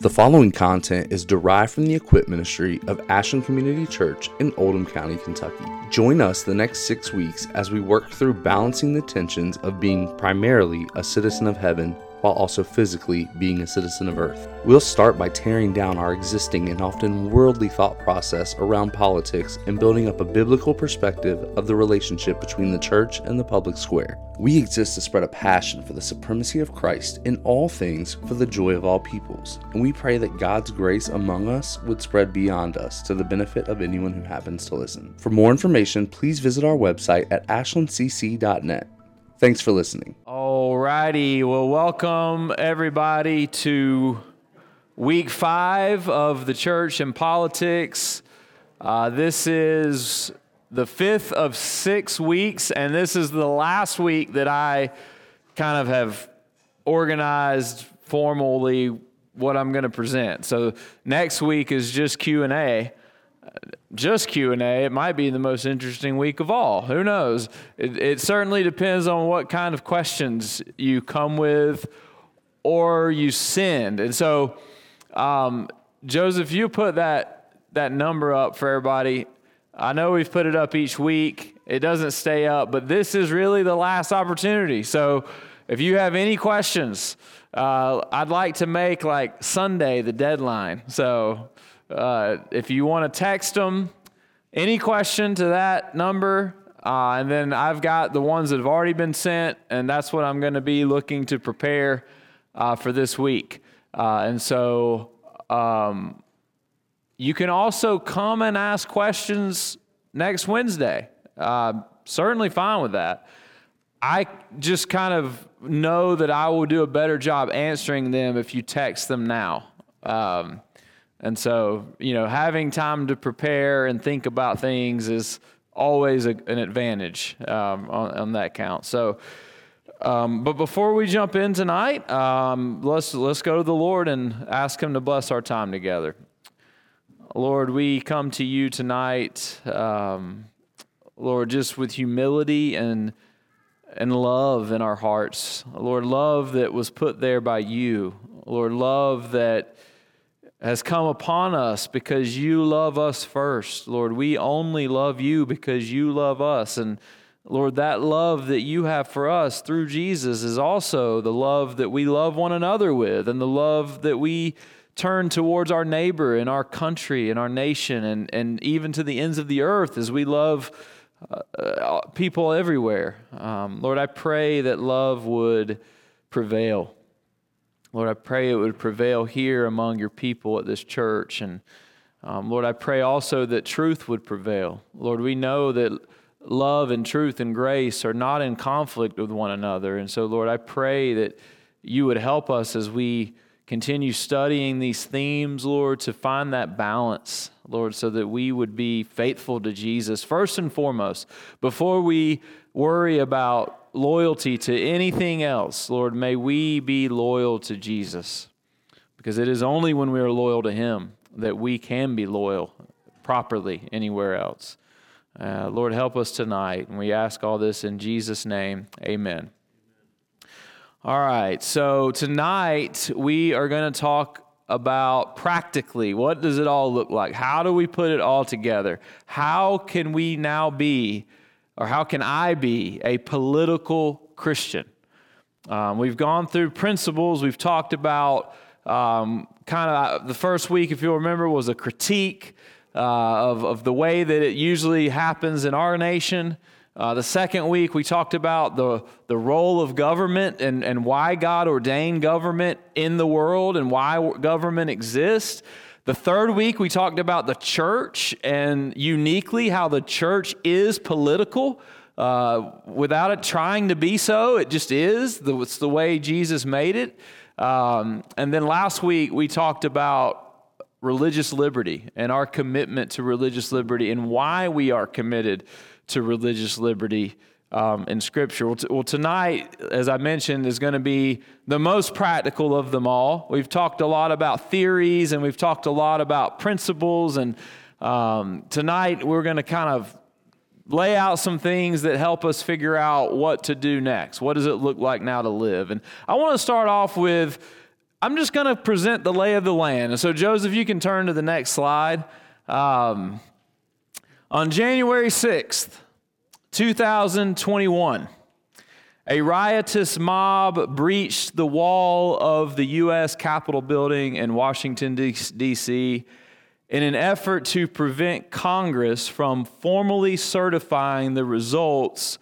The following content is derived from the equip ministry of Ashland Community Church in Oldham County, Kentucky. Join us the next six weeks as we work through balancing the tensions of being primarily a citizen of heaven while also physically being a citizen of earth. We'll start by tearing down our existing and often worldly thought process around politics and building up a biblical perspective of the relationship between the church and the public square. We exist to spread a passion for the supremacy of Christ in all things for the joy of all peoples, and we pray that God's grace among us would spread beyond us to the benefit of anyone who happens to listen. For more information, please visit our website at ashlandcc.net. Thanks for listening. All righty. Well, welcome everybody to week five of the church and politics. Uh, this is the fifth of six weeks, and this is the last week that I kind of have organized formally what I'm going to present. So next week is just Q and A just q&a it might be the most interesting week of all. Who knows? It, it, certainly depends on what kind of questions you come with or you send. And so um, joseph you put that that number up for everybody. I know we've put it up each week. It doesn't stay up but this is really the last opportunity. So if you have any questions uh, i'd like to make like sunday the deadline. So uh, if you want to text them, any question to that number, uh, and then I've got the ones that have already been sent, and that's what I'm going to be looking to prepare uh, for this week. Uh, and so um, you can also come and ask questions next Wednesday. Uh, certainly fine with that. I just kind of know that I will do a better job answering them if you text them now. Um, and so, you know, having time to prepare and think about things is always a, an advantage um, on, on, that count. So, um, but before we jump in tonight, um, let's let's go to the Lord and ask Him to bless our time together. Lord, we come to you tonight, um, Lord, just with humility and and love in our hearts. Lord, love that was put there by you. Lord, love that has come upon us because you love us first. Lord, we only love you because you love us. And Lord, that love that you have for us through Jesus is also the love that we love one another with and the love that we turn towards our neighbor and our country and our nation and, and even to the ends of the earth as we love uh, uh people everywhere. Um, Lord, I pray that love would prevail. Lord, I pray it would prevail here among your people at this church. And um, Lord, I pray also that truth would prevail. Lord, we know that love and truth and grace are not in conflict with one another. And so, Lord, I pray that you would help us as we continue studying these themes, Lord, to find that balance, Lord, so that we would be faithful to Jesus first and foremost. Before we worry about loyalty to anything else, Lord, may we be loyal to Jesus. Because it is only when we are loyal to Him that we can be loyal properly anywhere else. Uh, Lord, help us tonight. And we ask all this in Jesus' name. Amen. All right, so tonight we are going to talk about practically what does it all look like? How do we put it all together? How can we now be or how can I be a political Christian? Um, we've gone through principles. We've talked about um, kind of the first week, if you'll remember, was a critique uh, of, of the way that it usually happens in our nation. Uh, the second week, we talked about the, the role of government and, and why God ordained government in the world and why government exists. The third week, we talked about the church and uniquely how the church is political uh, without it trying to be so. It just is. It's the way Jesus made it. Um, and then last week, we talked about religious liberty and our commitment to religious liberty and why we are committed to religious liberty um, in Scripture. Well, t- well, tonight, as I mentioned, is going to be the most practical of them all. We've talked a lot about theories and we've talked a lot about principles, and um, tonight we're going to kind of lay out some things that help us figure out what to do next. What does it look like now to live? And I want to start off with I'm just going to present the lay of the land. And so, Joseph, you can turn to the next slide. Um, on January 6th, 2021, a riotous mob breached the wall of the U.S. Capitol building in Washington, D.C., in an effort to prevent Congress from formally certifying the results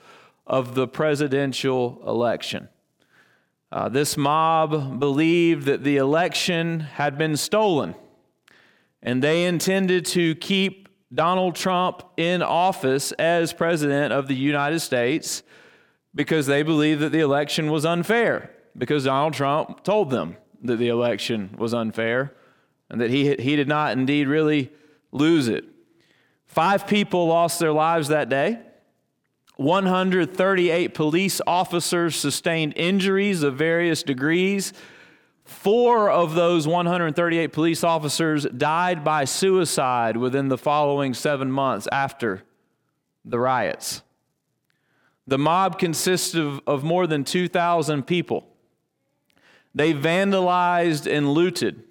of the presidential election. Uh, this mob believed that the election had been stolen, and they intended to keep Donald Trump in office as president of the United States because they believed that the election was unfair, because Donald Trump told them that the election was unfair and that he, he did not indeed really lose it. Five people lost their lives that day. 138 police officers sustained injuries of various degrees. Four of those 138 police officers died by suicide within the following seven months after the riots. The mob consisted of, of more than 2,000 people. They vandalized and looted.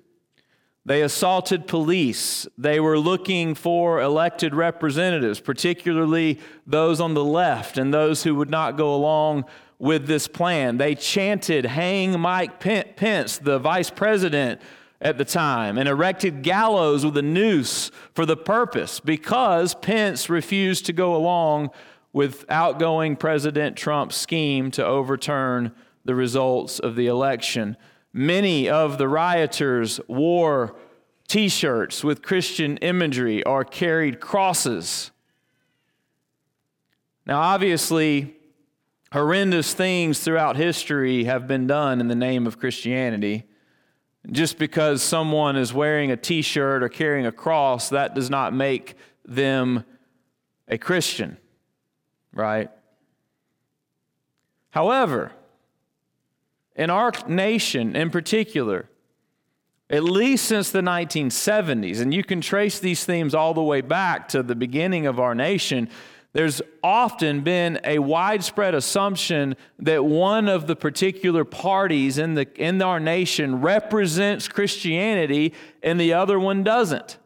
They assaulted police. They were looking for elected representatives, particularly those on the left and those who would not go along with this plan. They chanted, Hang Mike Pence, the vice president at the time, and erected gallows with a noose for the purpose because Pence refused to go along with outgoing President Trump's scheme to overturn the results of the election. Many of the rioters wore t shirts with Christian imagery or carried crosses. Now, obviously, horrendous things throughout history have been done in the name of Christianity. Just because someone is wearing a t shirt or carrying a cross, that does not make them a Christian, right? However, in our nation in particular, at least since the 1970s, and you can trace these themes all the way back to the beginning of our nation, there's often been a widespread assumption that one of the particular parties in, the, in our nation represents Christianity and the other one doesn't.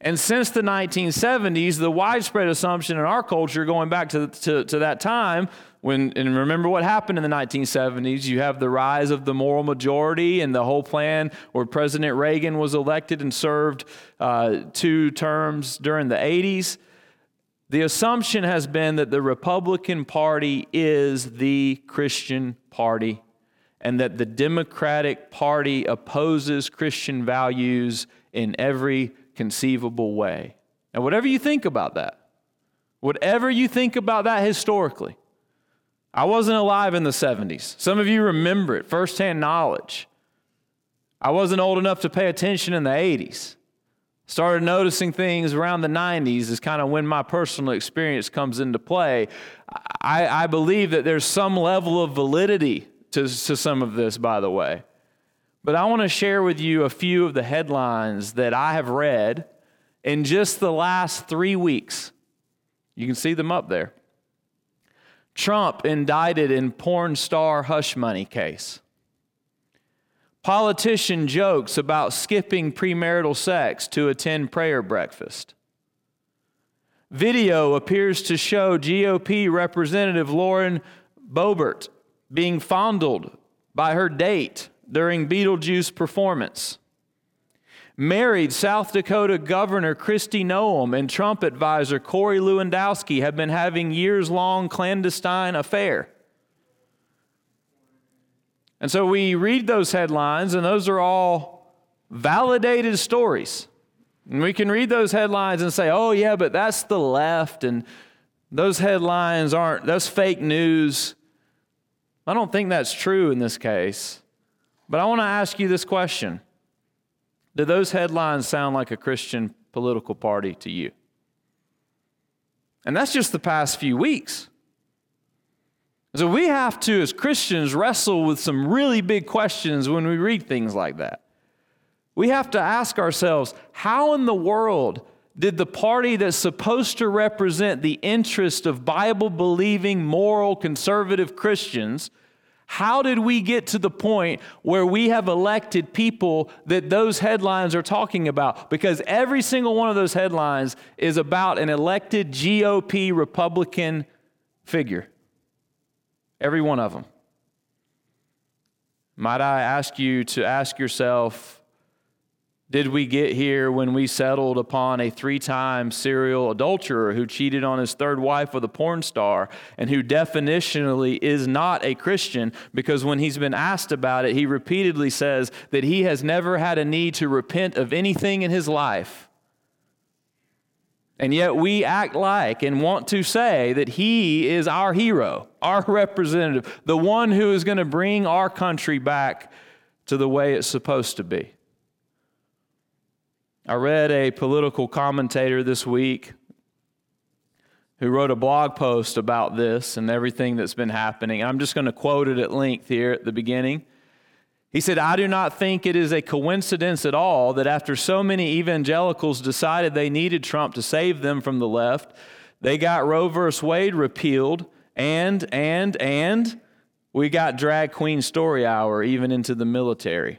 And since the 1970s, the widespread assumption in our culture, going back to, to, to that time, when, and remember what happened in the 1970s. You have the rise of the moral majority and the whole plan where President Reagan was elected and served uh, two terms during the 80s. The assumption has been that the Republican Party is the Christian party and that the Democratic Party opposes Christian values in every conceivable way. Now, whatever you think about that, whatever you think about that historically, I wasn't alive in the 70s. Some of you remember it, firsthand knowledge. I wasn't old enough to pay attention in the 80s. Started noticing things around the 90s is kind of when my personal experience comes into play. I, I believe that there's some level of validity to, to some of this, by the way. But I want to share with you a few of the headlines that I have read in just the last three weeks. You can see them up there. Trump indicted in porn star hush money case. Politician jokes about skipping premarital sex to attend prayer breakfast. Video appears to show GOP Representative Lauren Boebert being fondled by her date during Beetlejuice performance married South Dakota Governor Kristi Noem and Trump advisor Corey Lewandowski have been having years long clandestine affair. And so we read those headlines, and those are all validated stories. And we can read those headlines and say, oh, yeah, but that's the left, and those headlines aren't, that's fake news. I don't think that's true in this case. But I want to ask you this question do those headlines sound like a Christian political party to you? And that's just the past few weeks. So we have to, as Christians, wrestle with some really big questions when we read things like that. We have to ask ourselves how in the world did the party that's supposed to represent the interest of Bible believing, moral, conservative Christians, How did we get to the point where we have elected people that those headlines are talking about? Because every single one of those headlines is about an elected GOP Republican figure. Every one of them. Might I ask you to ask yourself did we get here when we settled upon a three time serial adulterer who cheated on his third wife with a porn star and who definitionally is not a Christian because when he's been asked about it, he repeatedly says that he has never had a need to repent of anything in his life? And yet we act like and want to say that he is our hero, our representative, the one who is going to bring our country back to the way it's supposed to be. I read a political commentator this week who wrote a blog post about this and everything that's been happening. I'm just going to quote it at length here at the beginning. He said, I do not think it is a coincidence at all that after so many evangelicals decided they needed Trump to save them from the left, they got Roe v. Wade repealed, and, and, and we got drag queen story hour even into the military.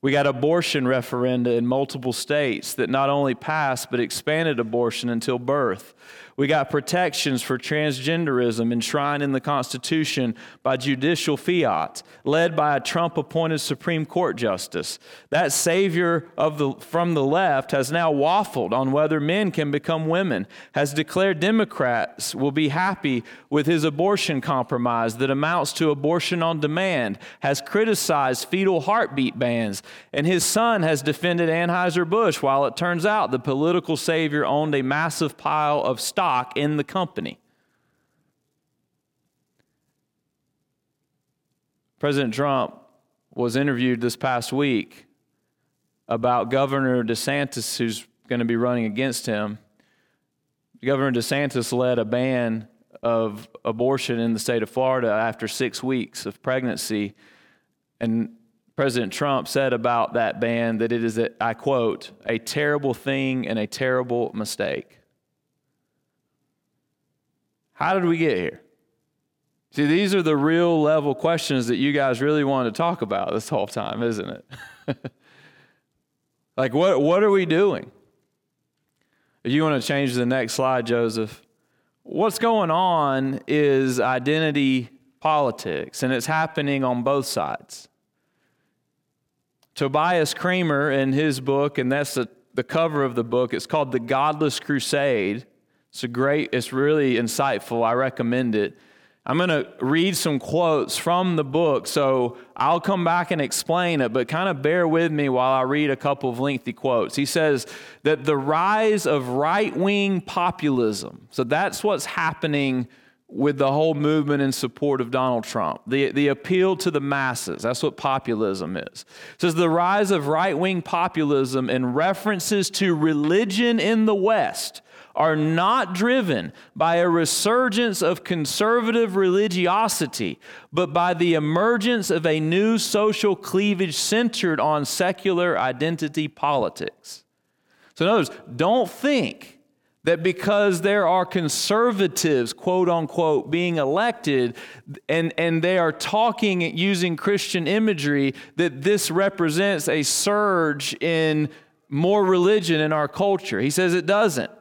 We got abortion referenda in multiple states that not only passed but expanded abortion until birth. We got protections for transgenderism enshrined in the Constitution by judicial fiat, led by a Trump appointed Supreme Court justice. That savior of the, from the left has now waffled on whether men can become women, has declared Democrats will be happy with his abortion compromise that amounts to abortion on demand, has criticized fetal heartbeat bans, and his son has defended Anheuser-Busch while it turns out the political savior owned a massive pile of stock stock in the company. President Trump was interviewed this past week about Governor DeSantis, who's going to be running against him. Governor DeSantis led a ban of abortion in the state of Florida after six weeks of pregnancy. And President Trump said about that ban that it is, a, I quote, a terrible thing and a terrible mistake. How did we get here? See, these are the real level questions that you guys really want to talk about this whole time, isn't it? like, what, what are we doing? If you want to change the next slide, Joseph, what's going on is identity politics, and it's happening on both sides. Tobias Cremer, in his book, and that's the, the cover of the book, it's called The Godless Crusade. It's a great, it's really insightful. I recommend it. I'm going to read some quotes from the book, so I'll come back and explain it, but kind of bear with me while I read a couple of lengthy quotes. He says that the rise of right wing populism, so that's what's happening with the whole movement in support of Donald Trump, the, the appeal to the masses. That's what populism is. It says the rise of right wing populism and references to religion in the West are not driven by a resurgence of conservative religiosity, but by the emergence of a new social cleavage centered on secular identity politics. So, in other words, don't think that because there are conservatives, quote unquote, being elected and, and they are talking using Christian imagery, that this represents a surge in more religion in our culture. He says it doesn't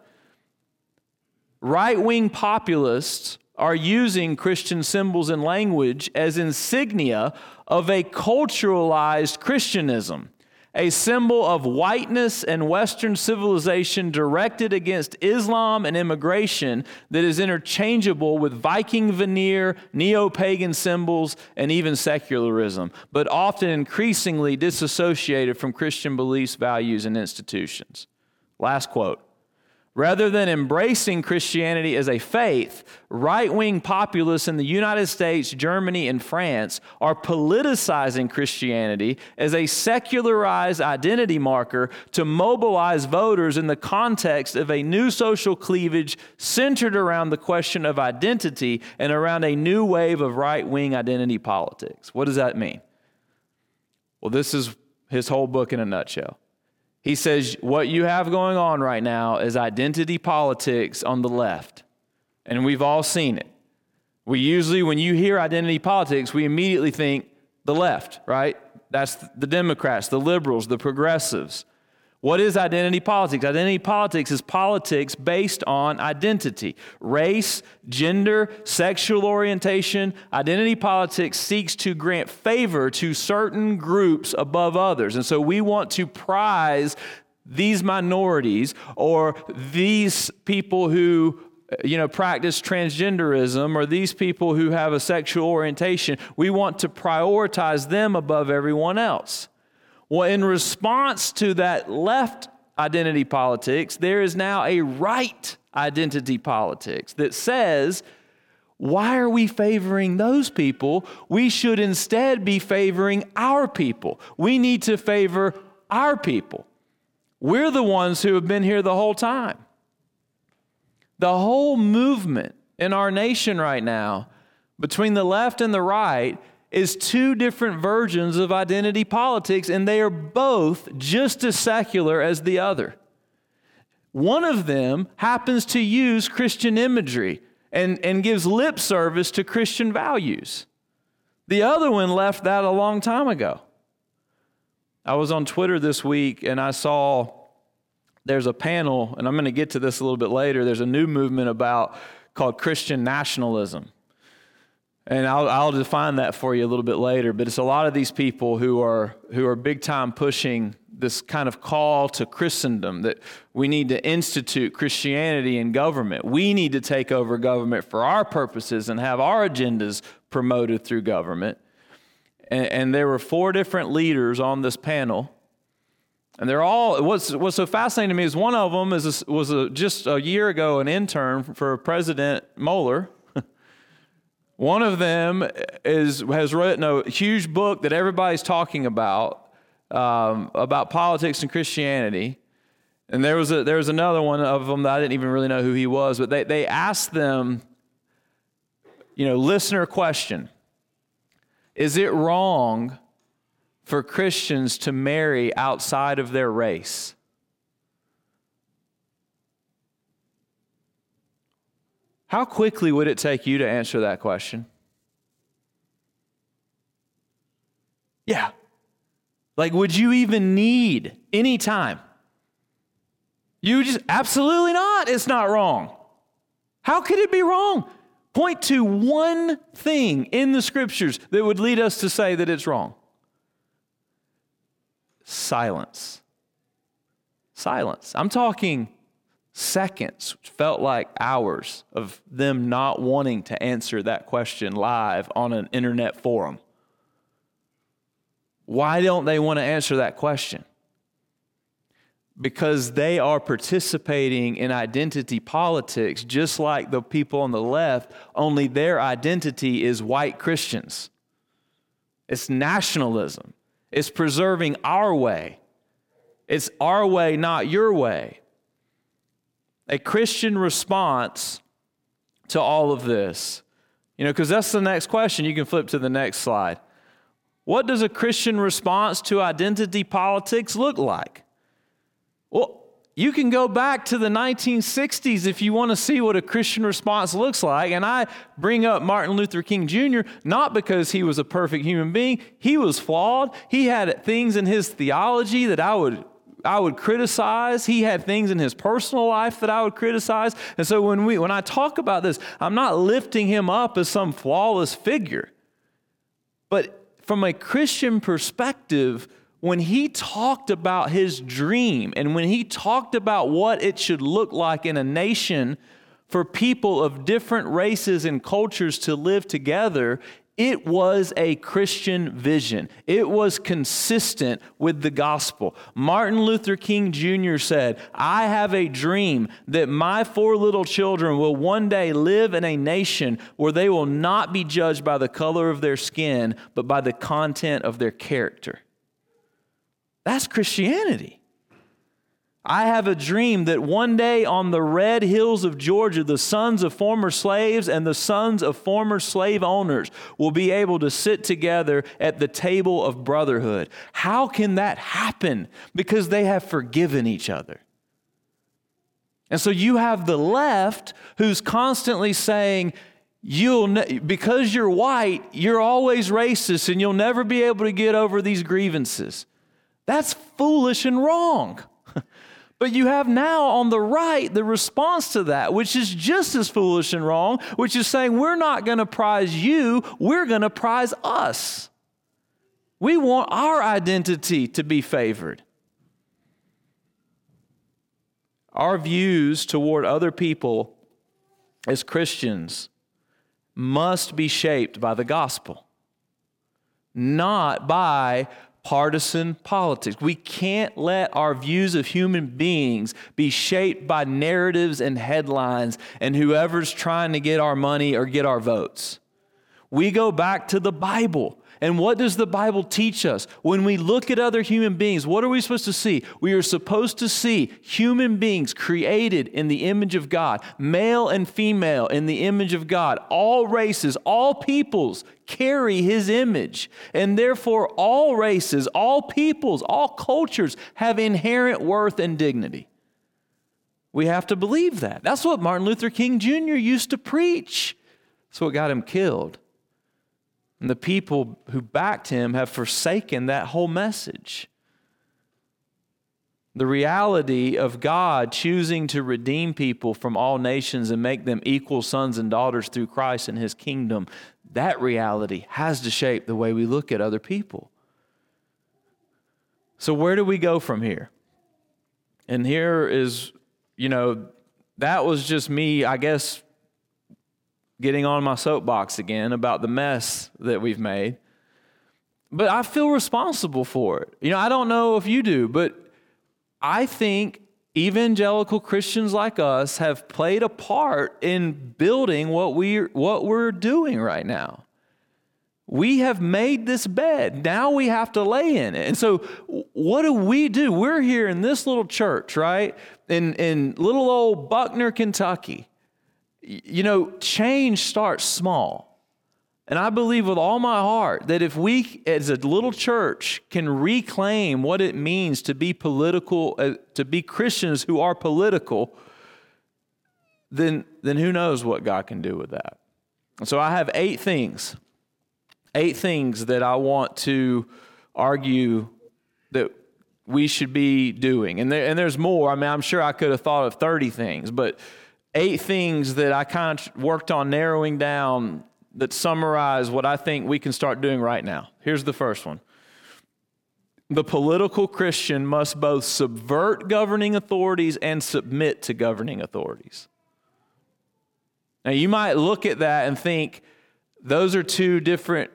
right wing populists are using Christian symbols and language as insignia of a culturalized Christianism, a symbol of whiteness and Western civilization directed against Islam and immigration that is interchangeable with Viking veneer, neo pagan symbols, and even secularism, but often increasingly disassociated from Christian beliefs, values, and institutions. Last quote. Rather than embracing Christianity as a faith, right wing populists in the United States, Germany, and France are politicizing Christianity as a secularized identity marker to mobilize voters in the context of a new social cleavage centered around the question of identity and around a new wave of right wing identity politics. What does that mean? Well, this is his whole book in a nutshell. He says, What you have going on right now is identity politics on the left. And we've all seen it. We usually, when you hear identity politics, we immediately think the left, right? That's the Democrats, the liberals, the progressives. What is identity politics? Identity politics is politics based on identity, race, gender, sexual orientation. Identity politics seeks to grant favor to certain groups above others. And so we want to prize these minorities or these people who you know practice transgenderism or these people who have a sexual orientation we want to prioritize them above everyone else well, in response to that left identity politics, there is now a right identity politics that says, why are we favoring those people? We should instead be favoring our people. We need to favor our people. We're the ones who have been here the whole time. The whole movement in our nation right now, between the left and the right, is two different versions of identity politics, and they are both just as secular as the other. One of them happens to use Christian imagery and, and gives lip service to Christian values. The other one left that a long time ago. I was on Twitter this week and I saw there's a panel, and I'm going to get to this a little bit later. There's a new movement about called Christian nationalism. And I'll, I'll, define that for you a little bit later. But it's a lot of these people who are, who are big time pushing this kind of call to Christendom that we need to institute Christianity in government. We need to take over government for our purposes and have our agendas promoted through government. And, and there were four different leaders on this panel. And they're all, what's, what's so fascinating to me is one of them is a, was a, just a year ago an intern for President Mohler one of them is, has written a huge book that everybody's talking about, um, about politics and Christianity. And there was, a, there was another one of them that I didn't even really know who he was, but they, they asked them, you know, listener question Is it wrong for Christians to marry outside of their race? How quickly would it take you to answer that question? Yeah. Like, would you even need any time? You just, absolutely not. It's not wrong. How could it be wrong? Point to one thing in the scriptures that would lead us to say that it's wrong silence. Silence. I'm talking seconds, which felt like hours of them not wanting to answer that question live on an internet forum. Why don't they want to answer that question? Because they are participating in identity politics just like the people on the left, only their identity is white Christians. It's nationalism, it's preserving our way. It's our way, not your way a Christian response to all of this? You know, because that's the next question. You can flip to the next slide. What does a Christian response to identity politics look like? Well, you can go back to the 1960s if you want to see what a Christian response looks like. And I bring up Martin Luther King Jr., not because he was a perfect human being, he was flawed. He had things in his theology that I would I would criticize. He had things in his personal life that I would criticize. And so when we when I talk about this, I'm not lifting him up as some flawless figure. But from a Christian perspective, when he talked about his dream and when he talked about what it should look like in a nation for people of different races and cultures to live together, it was a Christian vision. It was consistent with the gospel. Martin Luther King Jr. said, I have a dream that my four little children will one day live in a nation where they will not be judged by the color of their skin, but by the content of their character. That's Christianity. I have a dream that one day on the red hills of Georgia, the sons of former slaves and the sons of former slave owners will be able to sit together at the table of brotherhood. How can that happen? Because they have forgiven each other. And so you have the left who's constantly saying, you'll ne- because you're white, you're always racist and you'll never be able to get over these grievances. That's foolish and wrong. But you have now on the right the response to that, which is just as foolish and wrong, which is saying we're not going to prize you, we're going to prize us. We want our identity to be favored. Our views toward other people as Christians must be shaped by the gospel, not by partisan politics. We can't let our views of human beings be shaped by narratives and headlines and whoever's trying to get our money or get our votes. We go back to the Bible. And what does the Bible teach us? When we look at other human beings, what are we supposed to see? We are supposed to see human beings created in the image of God, male and female in the image of God. All races, all peoples carry his image. And therefore, all races, all peoples, all cultures have inherent worth and dignity. We have to believe that. That's what Martin Luther King Jr. used to preach. That's what got him killed. And the people who backed him have forsaken that whole message. The reality of God choosing to redeem people from all nations and make them equal sons and daughters through Christ and his kingdom, that reality has to shape the way we look at other people. So, where do we go from here? And here is, you know, that was just me, I guess, getting on my soapbox again about the mess that we've made. But I feel responsible for it. You know, I don't know if you do, but I think evangelical Christians like us have played a part in building what we what we're doing right now. We have made this bed. Now we have to lay in it. And so what do we do? We're here in this little church, right? In in little old Buckner, Kentucky you know, change starts small. And I believe with all my heart that if we, as a little church, can reclaim what it means to be political, uh, to be Christians who are political, then, then who knows what God can do with that. So I have eight things, eight things that I want to argue that we should be doing. And, there, and there's more. I mean, I'm sure I could have thought of 30 things, but eight things that I kind of worked on narrowing down that summarize what I think we can start doing right now. Here's the first one The political Christian must both subvert governing authorities and submit to governing authorities. Now, you might look at that and think those are two different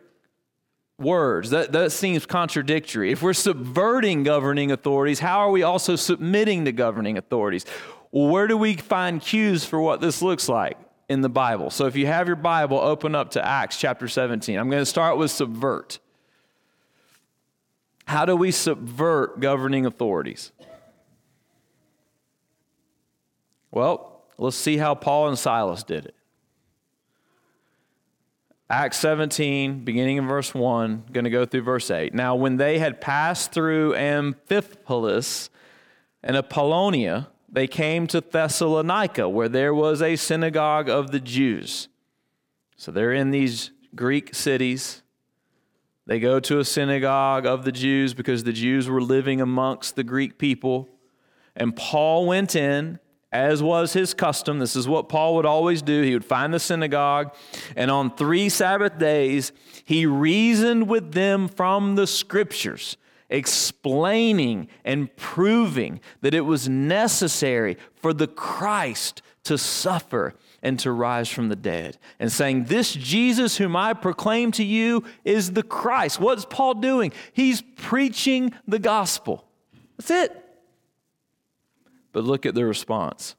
words. That, that seems contradictory. If we're subverting governing authorities, how are we also submitting to governing authorities? Well, where do we find cues for what this looks like in the Bible? So if you have your Bible, open up to Acts chapter 17. I'm going to start with subvert. How do we subvert governing authorities? Well, let's see how Paul and Silas did it. Acts 17, beginning in verse 1, going to go through verse 8. Now, when they had passed through Amphipolis and Apollonia, they came to Thessalonica, where there was a synagogue of the Jews. So they're in these Greek cities. They go to a synagogue of the Jews because the Jews were living amongst the Greek people. And Paul went in, as was his custom. This is what Paul would always do. He would find the synagogue, and on three Sabbath days, he reasoned with them from the scriptures explaining and proving that it was necessary for the Christ to suffer and to rise from the dead, and saying, This Jesus whom I proclaim to you is the Christ. What's Paul doing? He's preaching the gospel. That's it. But look at the response.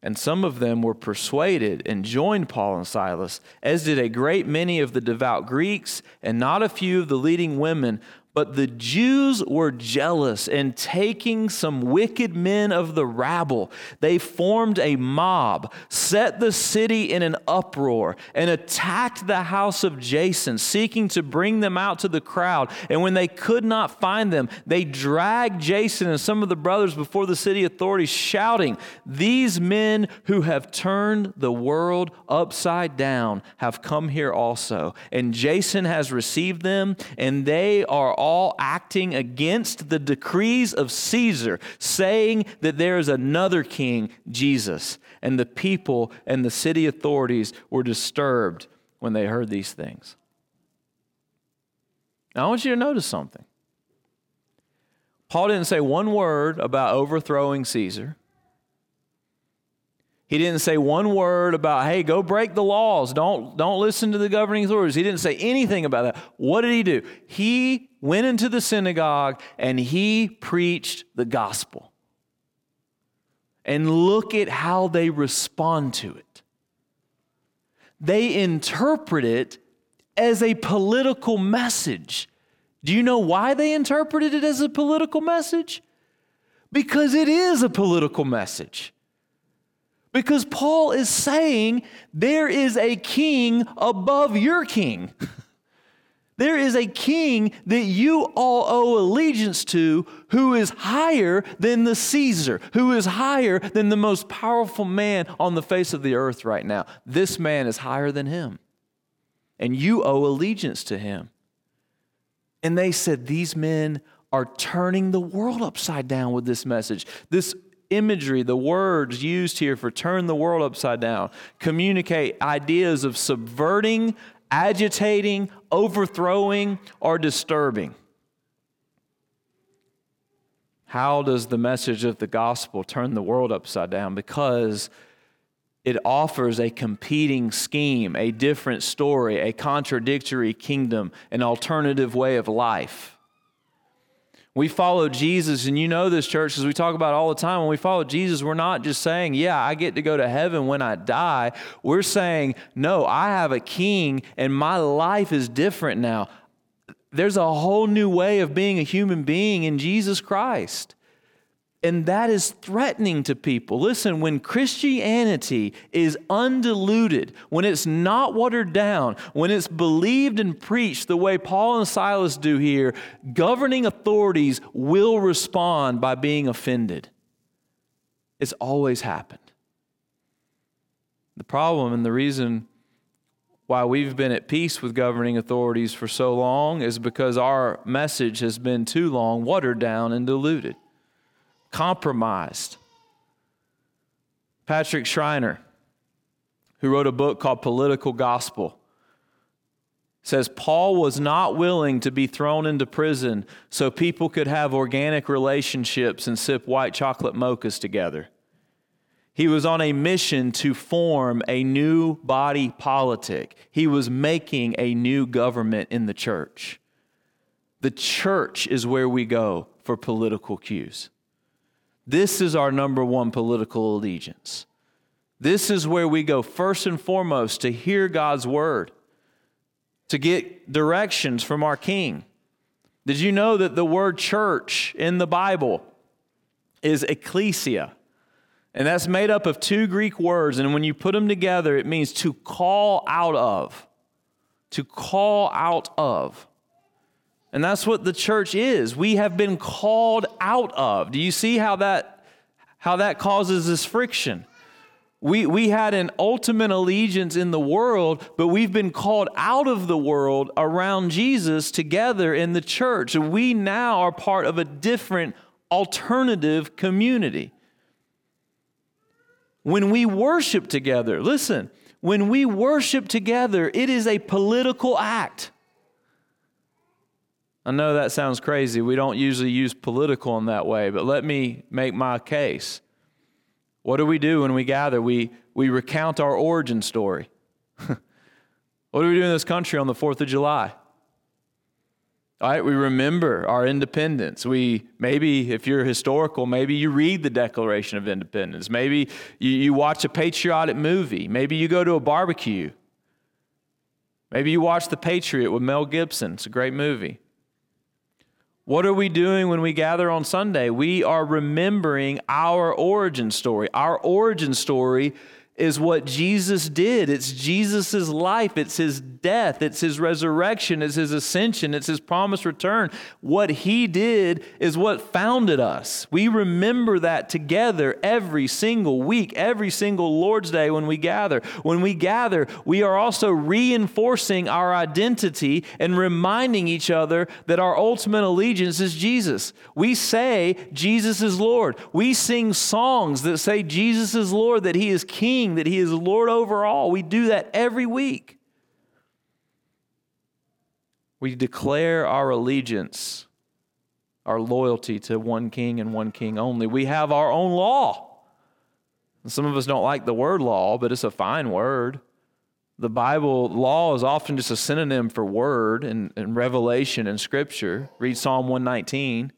And some of them were persuaded and joined Paul and Silas, as did a great many of the devout Greeks, and not a few of the leading women. But the Jews were jealous, and taking some wicked men of the rabble, they formed a mob, set the city in an uproar, and attacked the house of Jason, seeking to bring them out to the crowd. And when they could not find them, they dragged Jason and some of the brothers before the city authorities, shouting, These men who have turned the world upside down have come here also. And Jason has received them, and they are all all acting against the decrees of Caesar, saying that there is another king, Jesus. And the people and the city authorities were disturbed when they heard these things. Now, I want you to notice something. Paul didn't say one word about overthrowing Caesar. He didn't say one word about, hey, go break the laws. Don't, don't listen to the governing authorities. He didn't say anything about that. What did he do? He went into the synagogue and he preached the gospel. And look at how they respond to it. They interpret it as a political message. Do you know why they interpreted it as a political message? Because it is a political message. Because Paul is saying there is a king above your king. there is a king that you all owe allegiance to who is higher than the Caesar, who is higher than the most powerful man on the face of the earth right now. This man is higher than him. And you owe allegiance to him. And they said, These men are turning the world upside down with this message. This imagery, the words used here for turn the world upside down, communicate ideas of subverting, agitating, overthrowing, or disturbing. How does the message of the gospel turn the world upside down? Because it offers a competing scheme, a different story, a contradictory kingdom, an alternative way of life. We follow Jesus, and you know this, church, because we talk about all the time. When we follow Jesus, we're not just saying, Yeah, I get to go to heaven when I die. We're saying, No, I have a king, and my life is different now. There's a whole new way of being a human being in Jesus Christ. And that is threatening to people. Listen, when Christianity is undiluted, when it's not watered down, when it's believed and preached the way Paul and Silas do here, governing authorities will respond by being offended. It's always happened. The problem and the reason why we've been at peace with governing authorities for so long is because our message has been too long watered down and diluted compromised. Patrick Schreiner, who wrote a book called Political Gospel, says Paul was not willing to be thrown into prison so people could have organic relationships and sip white chocolate mochas together. He was on a mission to form a new body politic. He was making a new government in the church. The church is where we go for political cues. This is our number one political allegiance. This is where we go first and foremost to hear God's word, to get directions from our King. Did you know that the word church in the Bible is ecclesia? And that's made up of two Greek words. And when you put them together, it means to call out of. To call out of. And that's what the church is. We have been called out of. Do you see how that, how that causes this friction? We, we had an ultimate allegiance in the world, but we've been called out of the world around Jesus together in the church. We now are part of a different alternative community. When we worship together, listen, when we worship together, it is a political act. I know that sounds crazy. We don't usually use political in that way, but let me make my case. What do we do when we gather? We, we recount our origin story. what do we do in this country on the 4th of July? All right, we remember our independence. We maybe, if you're historical, maybe you read the Declaration of Independence. Maybe you, you watch a patriotic movie. Maybe you go to a barbecue. Maybe you watch The Patriot with Mel Gibson. It's a great movie. What are we doing when we gather on Sunday? We are remembering our origin story. Our origin story is what Jesus did. It's Jesus' life, it's his death, it's his resurrection, it's his ascension, it's his promised return. What he did is what founded us. We remember that together every single week, every single Lord's Day when we gather. When we gather, we are also reinforcing our identity and reminding each other that our ultimate allegiance is Jesus. We say Jesus is Lord. We sing songs that say Jesus is Lord, that he is King that He is Lord over all. We do that every week. We declare our allegiance, our loyalty to one king and one king only. We have our own law. some of us don't like the word law, but it's a fine word. The Bible law is often just a synonym for word and, and revelation in Scripture. Read Psalm 119.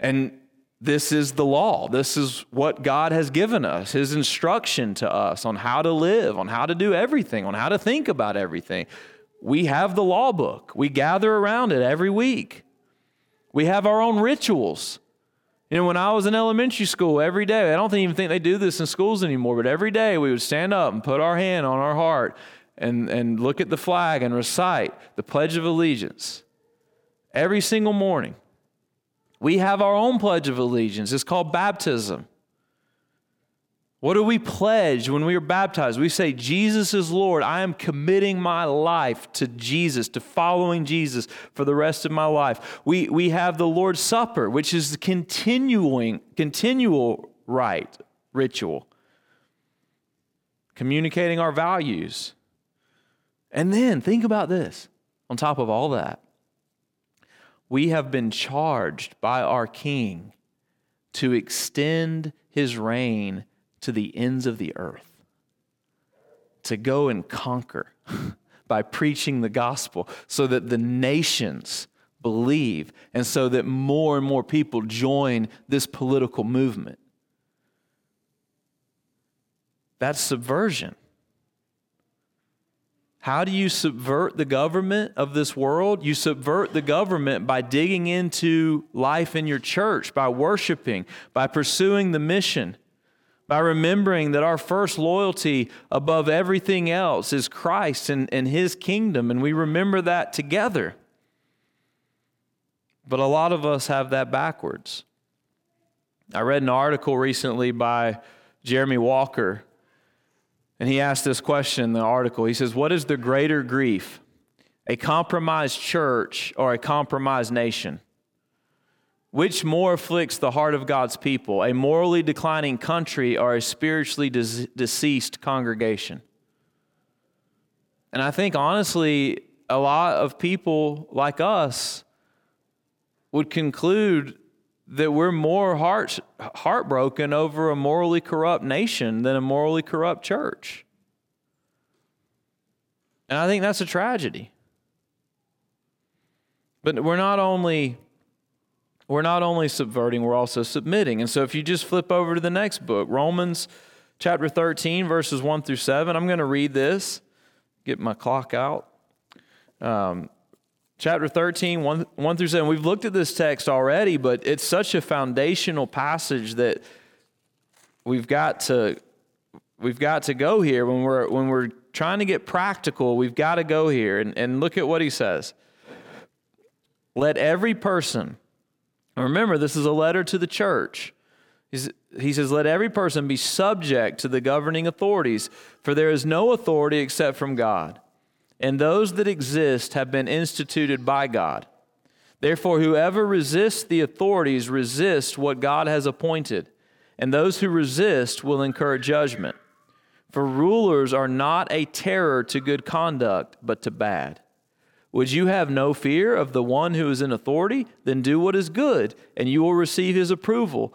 And this is the law. This is what God has given us, His instruction to us on how to live, on how to do everything, on how to think about everything. We have the law book, we gather around it every week. We have our own rituals. You know, when I was in elementary school, every day, I don't even think they do this in schools anymore, but every day we would stand up and put our hand on our heart and, and look at the flag and recite the Pledge of Allegiance every single morning. We have our own Pledge of Allegiance. It's called baptism. What do we pledge when we are baptized? We say, Jesus is Lord. I am committing my life to Jesus, to following Jesus for the rest of my life. We, we have the Lord's Supper, which is the continuing, continual rite, ritual, communicating our values. And then think about this on top of all that we have been charged by our King to extend his reign to the ends of the earth, to go and conquer by preaching the gospel so that the nations believe and so that more and more people join this political movement. That's subversion. How do you subvert the government of this world? You subvert the government by digging into life in your church, by worshiping, by pursuing the mission, by remembering that our first loyalty above everything else is Christ and, and His kingdom, and we remember that together. But a lot of us have that backwards. I read an article recently by Jeremy Walker and he asked this question in the article. He says, What is the greater grief, a compromised church or a compromised nation? Which more afflicts the heart of God's people, a morally declining country or a spiritually deceased congregation? And I think, honestly, a lot of people like us would conclude that we're more heart, heartbroken over a morally corrupt nation than a morally corrupt church. And I think that's a tragedy. But we're not only we're not only subverting, we're also submitting. And so if you just flip over to the next book, Romans chapter 13, verses 1 through 7, I'm going to read this, get my clock out. Um, chapter 13, 1, 1 through 7. We've looked at this text already, but it's such a foundational passage that we've got to we've got to go here when we're when we're trying to get practical we've got to go here and, and look at what he says let every person remember this is a letter to the church he says let every person be subject to the governing authorities for there is no authority except from god and those that exist have been instituted by God. Therefore, whoever resists the authorities resists what God has appointed, and those who resist will incur judgment. For rulers are not a terror to good conduct, but to bad. Would you have no fear of the one who is in authority? Then do what is good, and you will receive his approval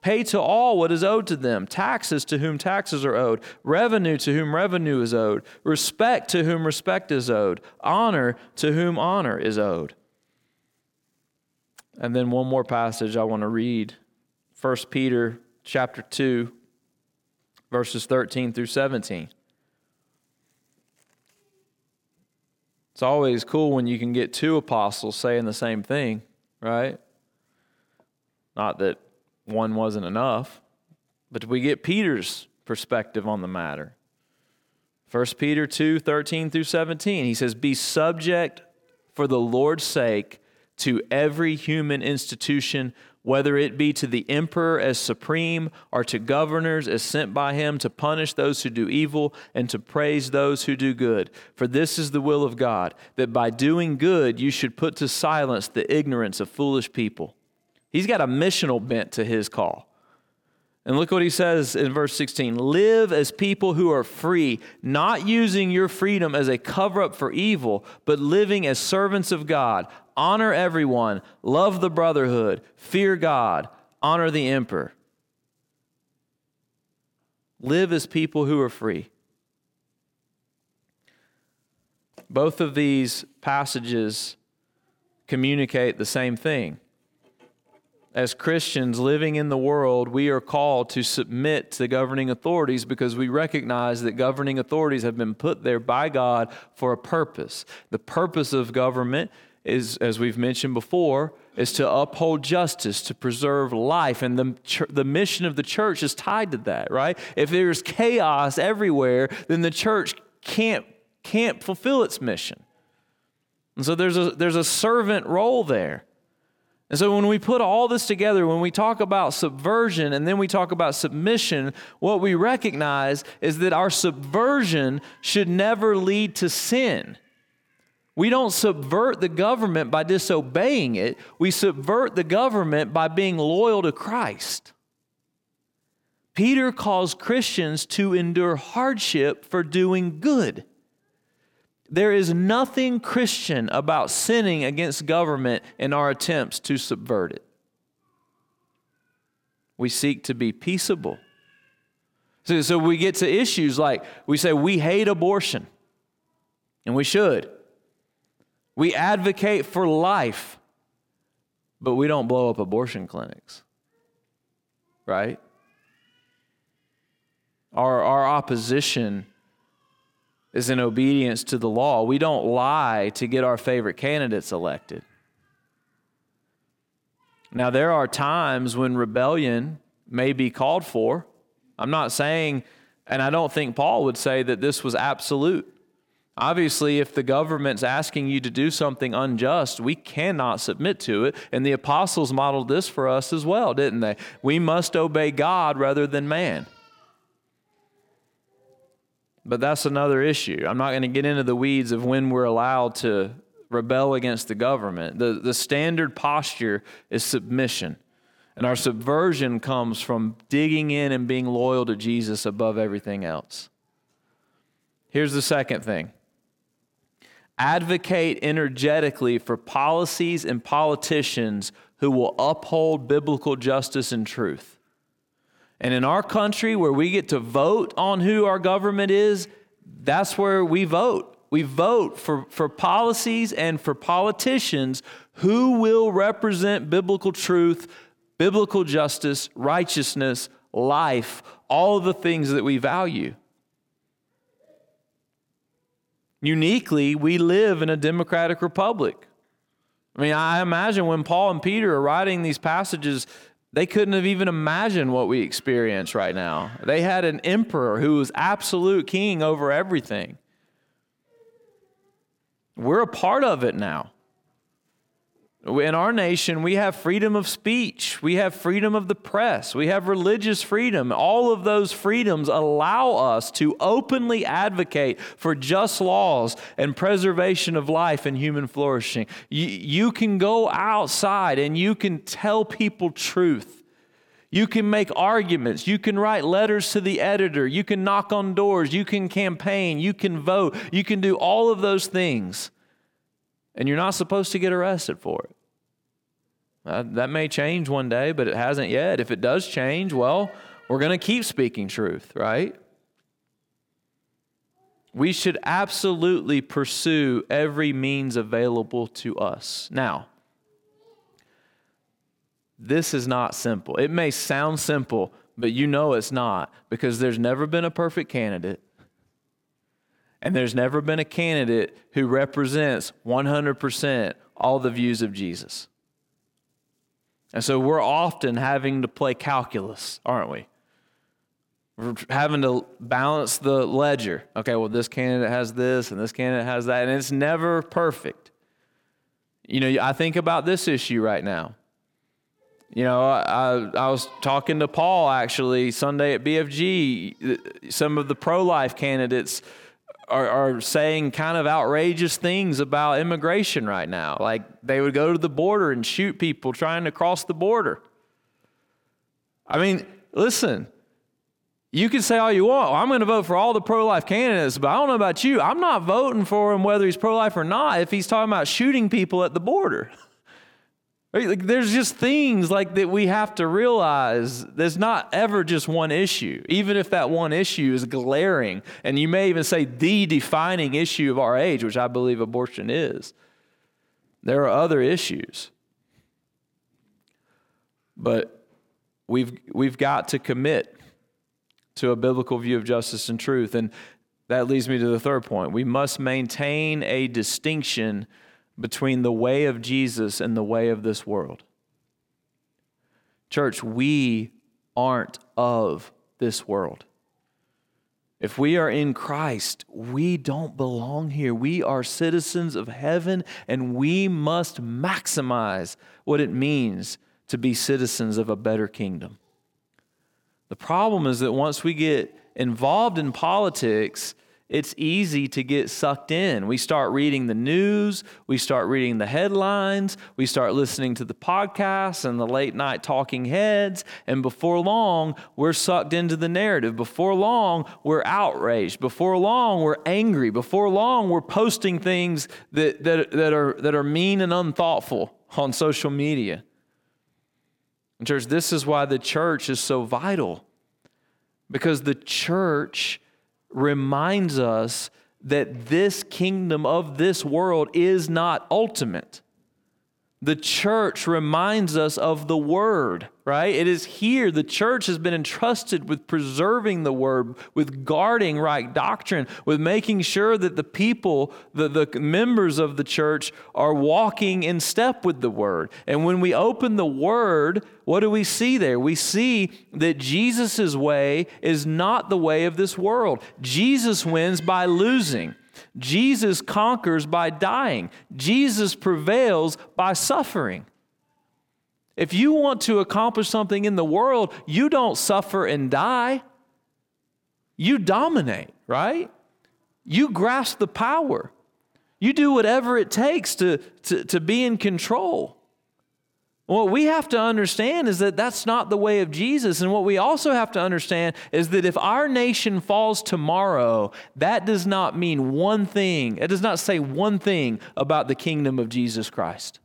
Pay to all what is owed to them taxes to whom taxes are owed, revenue to whom revenue is owed, respect to whom respect is owed, honor to whom honor is owed. And then one more passage I want to read 1 Peter chapter 2 verses 13 through 17. It's always cool when you can get two apostles saying the same thing, right? Not that one wasn't enough, but we get Peter's perspective on the matter. 1 Peter 2 13 through 17, he says, Be subject for the Lord's sake to every human institution whether it be to the emperor as supreme or to governors as sent by him to punish those who do evil and to praise those who do good. For this is the will of God, that by doing good you should put to silence the ignorance of foolish people. He's got a missional bent to his call. And look what he says in verse 16 Live as people who are free, not using your freedom as a cover up for evil, but living as servants of God honor everyone, love the brotherhood, fear God, honor the emperor. Live as people who are free. Both of these passages communicate the same thing. As Christians living in the world, we are called to submit to governing authorities because we recognize that governing authorities have been put there by God for a purpose. The purpose of government is, as we've mentioned before, is to uphold justice, to preserve life. And the, the mission of the church is tied to that, right? If there's chaos everywhere, then the church can't, can't fulfill its mission. And so there's a, there's a servant role there. And so when we put all this together, when we talk about subversion and then we talk about submission, what we recognize is that our subversion should never lead to sin. We don't subvert the government by disobeying it, we subvert the government by being loyal to Christ. Peter calls Christians to endure hardship for doing good. There is nothing Christian about sinning against government in our attempts to subvert it. We seek to be peaceable. So, so we get to issues like we say we hate abortion, and we should. We advocate for life, but we don't blow up abortion clinics. Right? Our, our opposition is in obedience to the law. We don't lie to get our favorite candidates elected. Now, there are times when rebellion may be called for. I'm not saying, and I don't think Paul would say that this was absolute. Obviously, if the government's asking you to do something unjust, we cannot submit to it. And the apostles modeled this for us as well, didn't they? We must obey God rather than man. But that's another issue. I'm not going to get into the weeds of when we're allowed to rebel against the government. The, the standard posture is submission. And our subversion comes from digging in and being loyal to Jesus above everything else. Here's the second thing advocate energetically for policies and politicians who will uphold biblical justice and truth. And in our country, where we get to vote on who our government is, that's where we vote. We vote for, for policies and for politicians who will represent biblical truth, biblical justice, righteousness, life, all the things that we value. Uniquely, we live in a democratic republic. I mean, I imagine when Paul and Peter are writing these passages, they couldn't have even imagined what we experience right now. They had an emperor who was absolute king over everything. We're a part of it now. In our nation, we have freedom of speech, we have freedom of the press, we have religious freedom. All of those freedoms allow us to openly advocate for just laws and preservation of life and human flourishing. You, you can go outside and you can tell people truth. You can make arguments. You can write letters to the editor. You can knock on doors. You can campaign. You can vote. You can do all of those things. And you're not supposed to get arrested for it. Uh, that may change one day, but it hasn't yet. If it does change, well, we're going to keep speaking truth, right? We should absolutely pursue every means available to us. Now, this is not simple. It may sound simple, but you know it's not because there's never been a perfect candidate. And there's never been a candidate who represents 100% all the views of Jesus. And so we're often having to play calculus, aren't we? We're having to balance the ledger. Okay, well, this candidate has this and this candidate has that, and it's never perfect. You know, I think about this issue right now. You know, I, I was talking to Paul actually Sunday at BFG. Some of the pro life candidates are, are saying kind of outrageous things about immigration right now. Like they would go to the border and shoot people trying to cross the border. I mean, listen, you can say all you want. I'm going to vote for all the pro life candidates, but I don't know about you. I'm not voting for him whether he's pro life or not if he's talking about shooting people at the border. Right? Like, there's just things like that we have to realize there's not ever just one issue, even if that one issue is glaring. And you may even say the defining issue of our age, which I believe abortion is. There are other issues. But we've, we've got to commit to a biblical view of justice and truth. And that leads me to the third point. We must maintain a distinction between the way of Jesus and the way of this world. Church, we aren't of this world. If we are in Christ, we don't belong here. We are citizens of heaven, and we must maximize what it means to be citizens of a better kingdom. The problem is that once we get involved in politics, it's easy to get sucked in. We start reading the news, we start reading the headlines, we start listening to the podcasts and the late night talking heads, and before long, we're sucked into the narrative. Before long, we're outraged. Before long, we're angry. Before long, we're posting things that, that, that, are, that are mean and unthoughtful on social media. And church, this is why the church is so vital. Because the church reminds us that this kingdom of this world is not ultimate. The church reminds us of the word, right? It is here. The church has been entrusted with preserving the word, with guarding right doctrine, with making sure that the people, the, the members of the church, are walking in step with the word. And when we open the word, what do we see there? We see that Jesus' way is not the way of this world. Jesus wins by losing. Jesus conquers by dying, Jesus prevails by suffering. If you want to accomplish something in the world, you don't suffer and die. You dominate, right? You grasp the power. You do whatever it takes to, to, to be in control. What we have to understand is that that's not the way of Jesus. And what we also have to understand is that if our nation falls tomorrow, that does not mean one thing. It does not say one thing about the kingdom of Jesus Christ.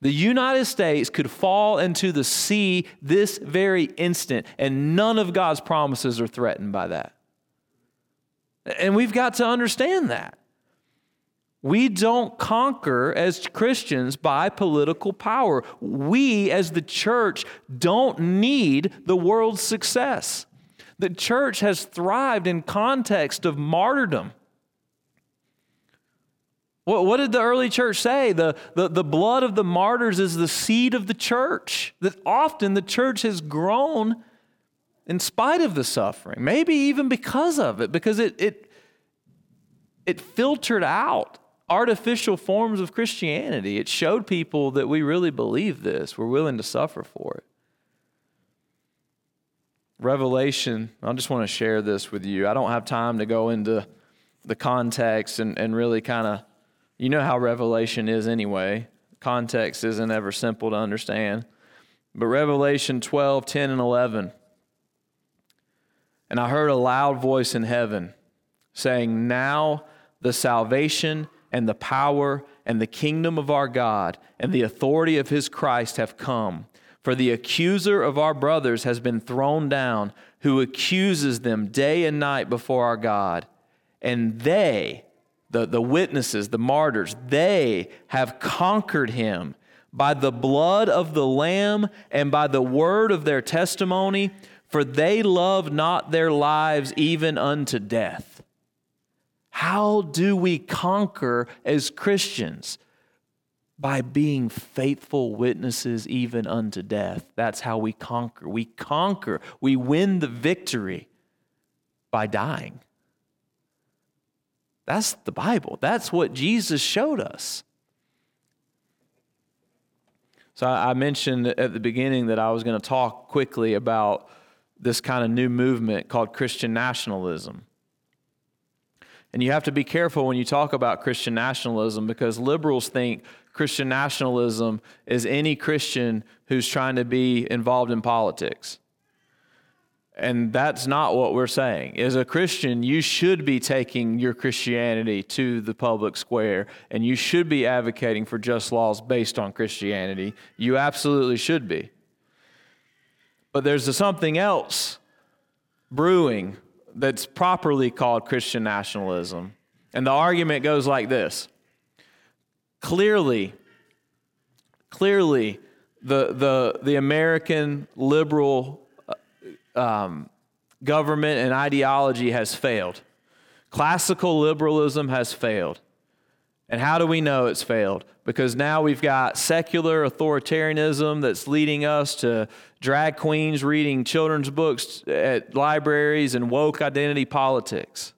The United States could fall into the sea this very instant, and none of God's promises are threatened by that. And we've got to understand that. We don't conquer as Christians by political power. We, as the church, don't need the world's success. The church has thrived in context of martyrdom. What, what did the early church say? The, the, the blood of the martyrs is the seed of the church. That often the church has grown in spite of the suffering, maybe even because of it, because it, it, it filtered out artificial forms of Christianity. It showed people that we really believe this, we're willing to suffer for it. Revelation, I just want to share this with you. I don't have time to go into the context and, and really kind of, you know how Revelation is anyway. Context isn't ever simple to understand. But Revelation 12, 10, and 11. And I heard a loud voice in heaven saying, Now the salvation and the power and the kingdom of our God and the authority of his Christ have come. For the accuser of our brothers has been thrown down, who accuses them day and night before our God. And they, the, the witnesses, the martyrs, they have conquered him by the blood of the Lamb and by the word of their testimony, for they love not their lives even unto death. How do we conquer as Christians? By being faithful witnesses even unto death. That's how we conquer. We conquer, we win the victory by dying. That's the Bible. That's what Jesus showed us. So I mentioned at the beginning that I was going to talk quickly about this kind of new movement called Christian nationalism. And you have to be careful when you talk about Christian nationalism because liberals think Christian nationalism is any Christian who's trying to be involved in politics. And that's not what we're saying. As a Christian, you should be taking your Christianity to the public square and you should be advocating for just laws based on Christianity. You absolutely should be. But there's something else brewing that's properly called Christian nationalism. And the argument goes like this clearly, clearly, the, the, the American liberal uh, um, government and ideology has failed. Classical liberalism has failed. And how do we know it's failed? Because now we've got secular authoritarianism that's leading us to drag queens reading children's books at libraries and woke identity politics.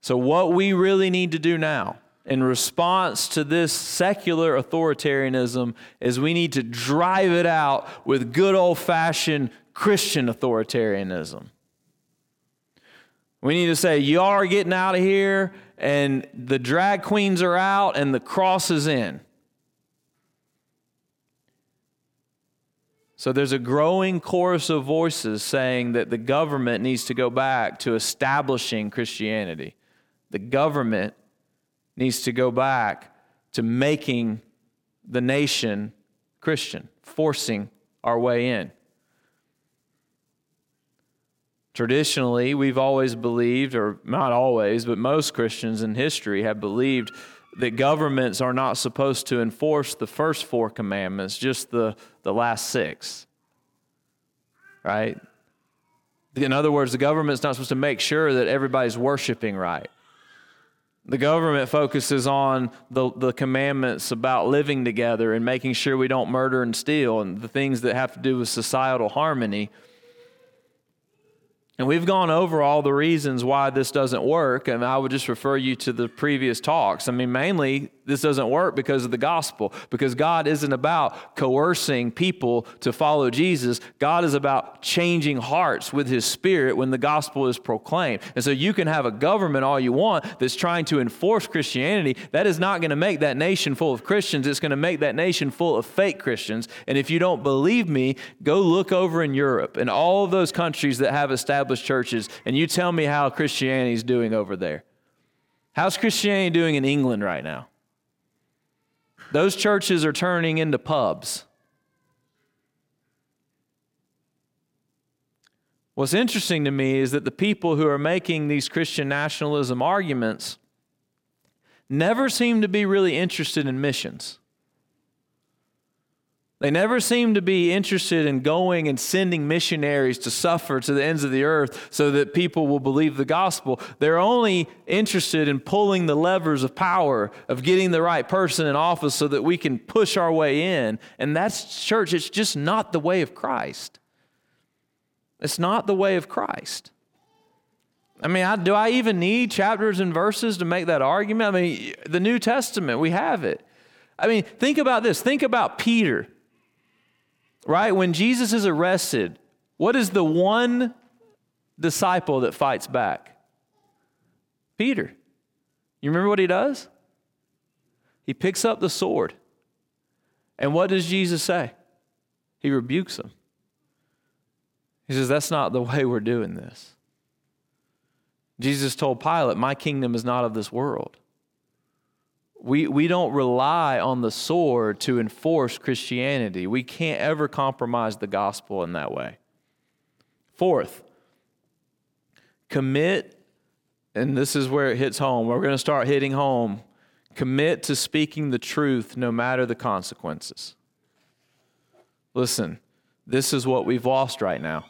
So, what we really need to do now in response to this secular authoritarianism is we need to drive it out with good old fashioned Christian authoritarianism. We need to say, Y'all are getting out of here and the drag queens are out and the cross is in. So there's a growing chorus of voices saying that the government needs to go back to establishing Christianity. The government needs to go back to making the nation Christian, forcing our way in. Traditionally, we've always believed, or not always, but most Christians in history have believed that governments are not supposed to enforce the first four commandments, just the, the last six. Right? In other words, the government's not supposed to make sure that everybody's worshiping right. The government focuses on the, the commandments about living together and making sure we don't murder and steal and the things that have to do with societal harmony. And we've gone over all the reasons why this doesn't work, and I would just refer you to the previous talks. I mean, mainly this doesn't work because of the gospel, because God isn't about coercing people to follow Jesus. God is about changing hearts with his spirit when the gospel is proclaimed. And so you can have a government all you want that's trying to enforce Christianity. That is not going to make that nation full of Christians. It's going to make that nation full of fake Christians. And if you don't believe me, go look over in Europe and all of those countries that have established churches, and you tell me how Christianity is doing over there. How's Christianity doing in England right now? Those churches are turning into pubs. What's interesting to me is that the people who are making these Christian nationalism arguments never seem to be really interested in missions. They never seem to be interested in going and sending missionaries to suffer to the ends of the earth so that people will believe the gospel. They're only interested in pulling the levers of power, of getting the right person in office so that we can push our way in. And that's church, it's just not the way of Christ. It's not the way of Christ. I mean, I, do I even need chapters and verses to make that argument? I mean, the New Testament, we have it. I mean, think about this. Think about Peter right? When Jesus is arrested, what is the one disciple that fights back? Peter. You remember what he does? He picks up the sword. And what does Jesus say? He rebukes him. He says, That's not the way we're doing this. Jesus told Pilate, My kingdom is not of this world. We, we don't rely on the sword to enforce Christianity. We can't ever compromise the gospel in that way. Fourth, commit, and this is where it hits home. We're going to start hitting home. Commit to speaking the truth no matter the consequences. Listen, this is what we've lost right now.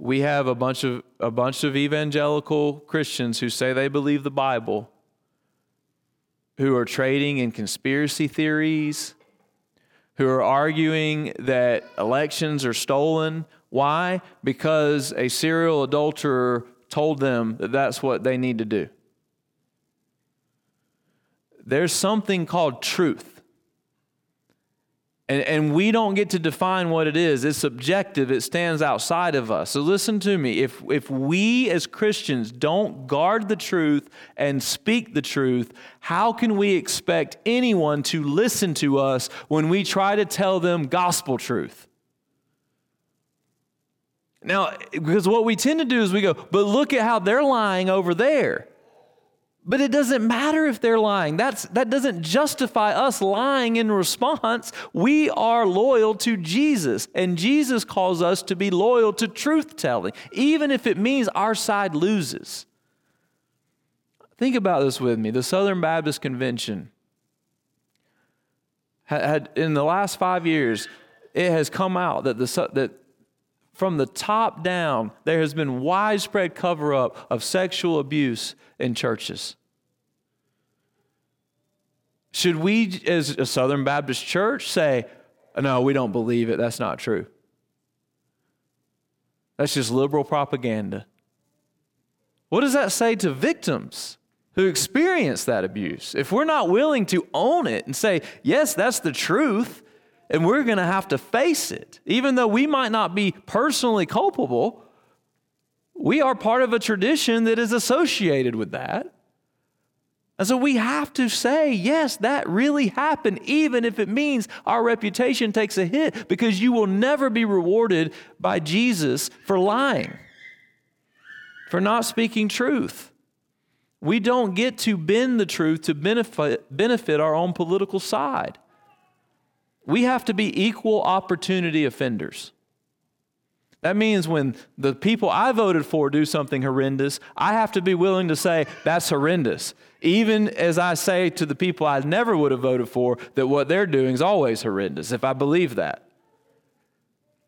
We have a bunch of a bunch of evangelical Christians who say they believe the Bible who are trading in conspiracy theories who are arguing that elections are stolen. Why? Because a serial adulterer told them that that's what they need to do. There's something called truth and, and we don't get to define what it is. It's subjective, it stands outside of us. So listen to me. If, if we as Christians don't guard the truth and speak the truth, how can we expect anyone to listen to us when we try to tell them gospel truth? Now, because what we tend to do is we go, but look at how they're lying over there. But it doesn't matter if they're lying. That's, that doesn't justify us lying in response. We are loyal to Jesus, and Jesus calls us to be loyal to truth telling, even if it means our side loses. Think about this with me. The Southern Baptist Convention had, had in the last five years, it has come out that, the, that from the top down, there has been widespread cover up of sexual abuse in churches. Should we, as a Southern Baptist church, say, no, we don't believe it, that's not true? That's just liberal propaganda. What does that say to victims who experience that abuse? If we're not willing to own it and say, yes, that's the truth, and we're going to have to face it, even though we might not be personally culpable, we are part of a tradition that is associated with that. And so we have to say, yes, that really happened, even if it means our reputation takes a hit, because you will never be rewarded by Jesus for lying, for not speaking truth. We don't get to bend the truth to benefit, benefit our own political side. We have to be equal opportunity offenders. That means when the people I voted for do something horrendous, I have to be willing to say, that's horrendous. Even as I say to the people I never would have voted for that what they're doing is always horrendous, if I believe that.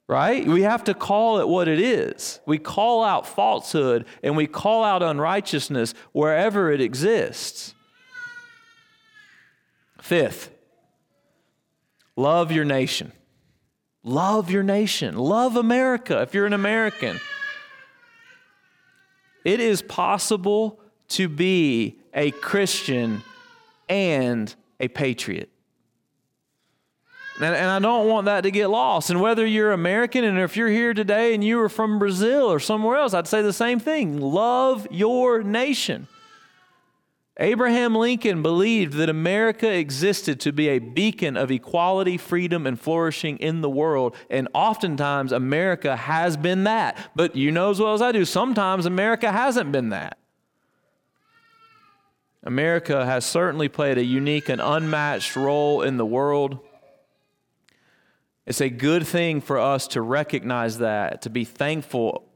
Right? We have to call it what it is. We call out falsehood and we call out unrighteousness wherever it exists. Fifth, love your nation. Love your nation. Love America if you're an American. It is possible to be a Christian and a patriot. And, and, I don't want that to get lost. And whether you're American and if you're here today and you are from Brazil or somewhere else, I'd say the same thing. Love your nation. Abraham Lincoln believed that America existed to be a beacon of equality, freedom, and flourishing in the world. And oftentimes, America has been that. But you know as well as I do, sometimes America hasn't been that. America has certainly played a unique and unmatched role in the world. It's a good thing for us to recognize that, to be thankful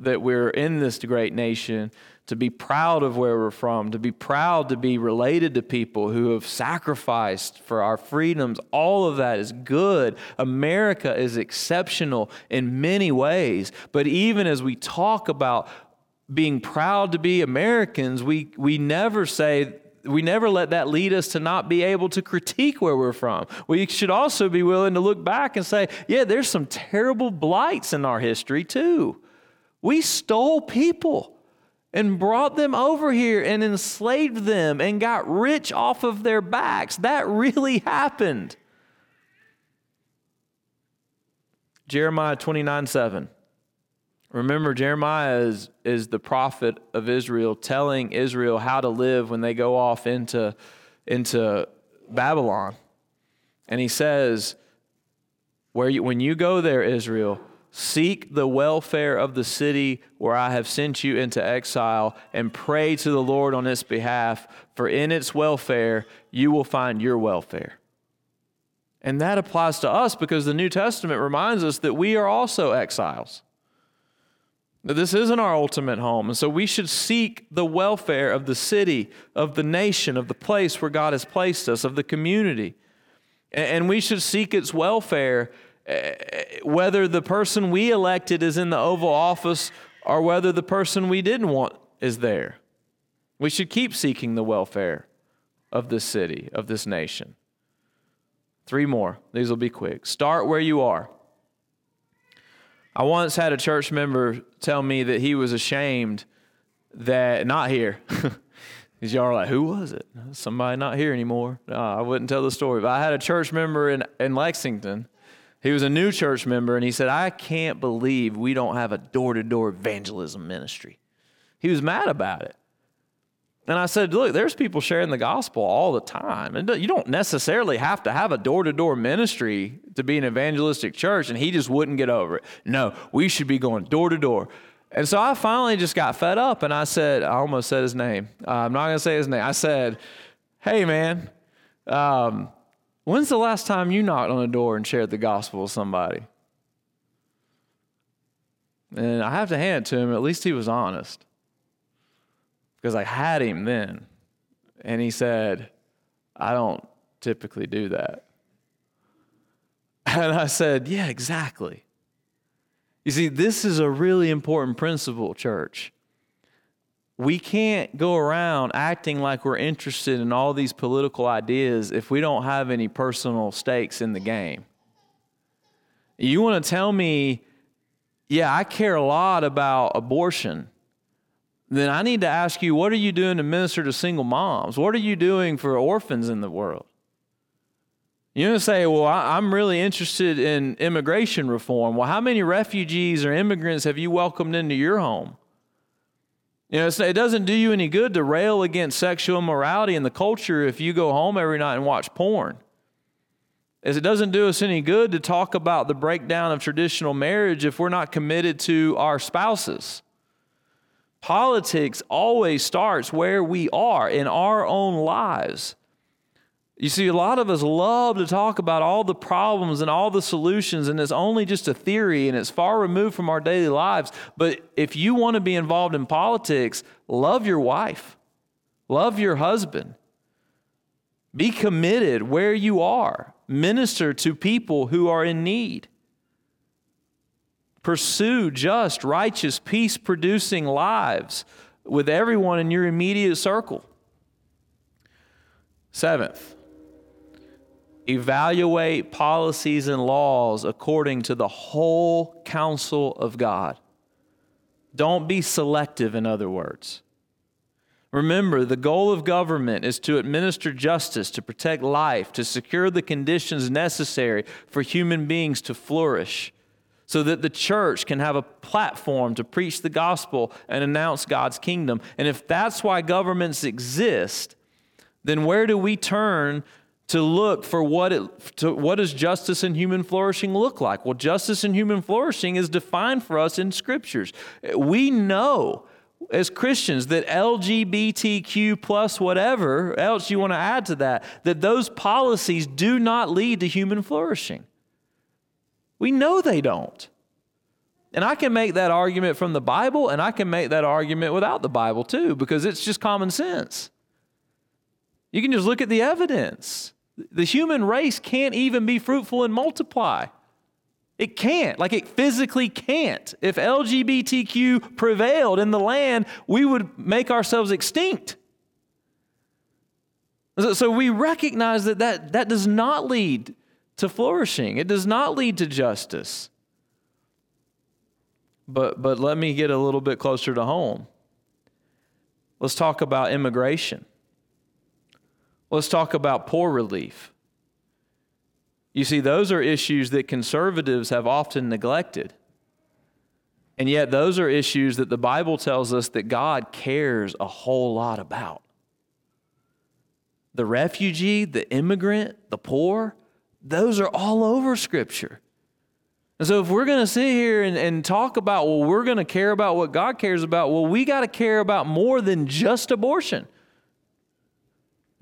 that we're in this great nation to be proud of where we're from, to be proud to be related to people who have sacrificed for our freedoms. All of that is good. America is exceptional in many ways. But even as we talk about being proud to be Americans, we, we never say, we never let that lead us to not be able to critique where we're from. We should also be willing to look back and say, yeah, there's some terrible blights in our history too. We stole people and brought them over here and enslaved them and got rich off of their backs. That really happened. Jeremiah 29 7. Remember, Jeremiah is, is the prophet of Israel telling Israel how to live when they go off into, into Babylon. And he says, Where you, When you go there, Israel, Seek the welfare of the city where I have sent you into exile and pray to the Lord on its behalf, for in its welfare you will find your welfare. And that applies to us because the New Testament reminds us that we are also exiles. That this isn't our ultimate home. And so we should seek the welfare of the city, of the nation, of the place where God has placed us, of the community. And we should seek its welfare whether the person we elected is in the Oval Office or whether the person we didn't want is there. We should keep seeking the welfare of this city, of this nation. Three more. These will be quick. Start where you are. I once had a church member tell me that he was ashamed that, not here. Because y'all are like, who was it? Somebody not here anymore. No, I wouldn't tell the story. But I had a church member in, in Lexington. He was a new church member, and he said, I can't believe we don't have a door to door evangelism ministry. He was mad about it. And I said, look, there's people sharing the gospel all the time. And you don't necessarily have to have a door to door ministry to be an evangelistic church. And he just wouldn't get over it. No, we should be going door to door. And so I finally just got fed up and I said, I almost said his name. Uh, I'm not going to say his name. I said, hey, man, um, when's the last time you knocked on a door and shared the gospel with somebody? And I have to hand it to him, at least he was honest because I had him then. And he said, I don't typically do that. And I said, Yeah, exactly. You see, this is a really important principle, church. We can't go around acting like we're interested in all these political ideas if we don't have any personal stakes in the game. You want to tell me, yeah, I care a lot about abortion then I need to ask you, what are you doing to minister to single moms? What are you doing for orphans in the world? You're going to say, well, I'm really interested in immigration reform. Well, how many refugees or immigrants have you welcomed into your home? You know, it doesn't do you any good to rail against sexual immorality in the culture if you go home every night and watch porn. As it doesn't do us any good to talk about the breakdown of traditional marriage if we're not committed to our spouses. Politics always starts where we are in our own lives. You see, a lot of us love to talk about all the problems and all the solutions, and it's only just a theory and it's far removed from our daily lives. But if you want to be involved in politics, love your wife, love your husband, be committed where you are, minister to people who are in need. Pursue just, righteous, peace producing lives with everyone in your immediate circle. Seventh, evaluate policies and laws according to the whole counsel of God. Don't be selective, in other words. Remember, the goal of government is to administer justice, to protect life, to secure the conditions necessary for human beings to flourish so that the church can have a platform to preach the gospel and announce God's kingdom. And if that's why governments exist, then where do we turn to look for what it to, what does justice and human flourishing look like? Well, justice and human flourishing is defined for us in scriptures. We know as Christians that LGBTQ plus whatever else you want to add to that, that those policies do not lead to human flourishing. We know they don't. And I can make that argument from the Bible, and I can make that argument without the Bible too, because it's just common sense. You can just look at the evidence. The human race can't even be fruitful and multiply. It can't, like it physically can't. If LGBTQ prevailed in the land, we would make ourselves extinct. So we recognize that that, that does not lead to flourishing, it does not lead to justice. But, but let me get a little bit closer to home. Let's talk about immigration. Let's talk about poor relief. You see, those are issues that conservatives have often neglected. And yet, those are issues that the Bible tells us that God cares a whole lot about. The refugee, the immigrant, the poor, those are all over Scripture. And so, if we're going to sit here and, and talk about, well, we're going to care about what God cares about, well, we got to care about more than just abortion.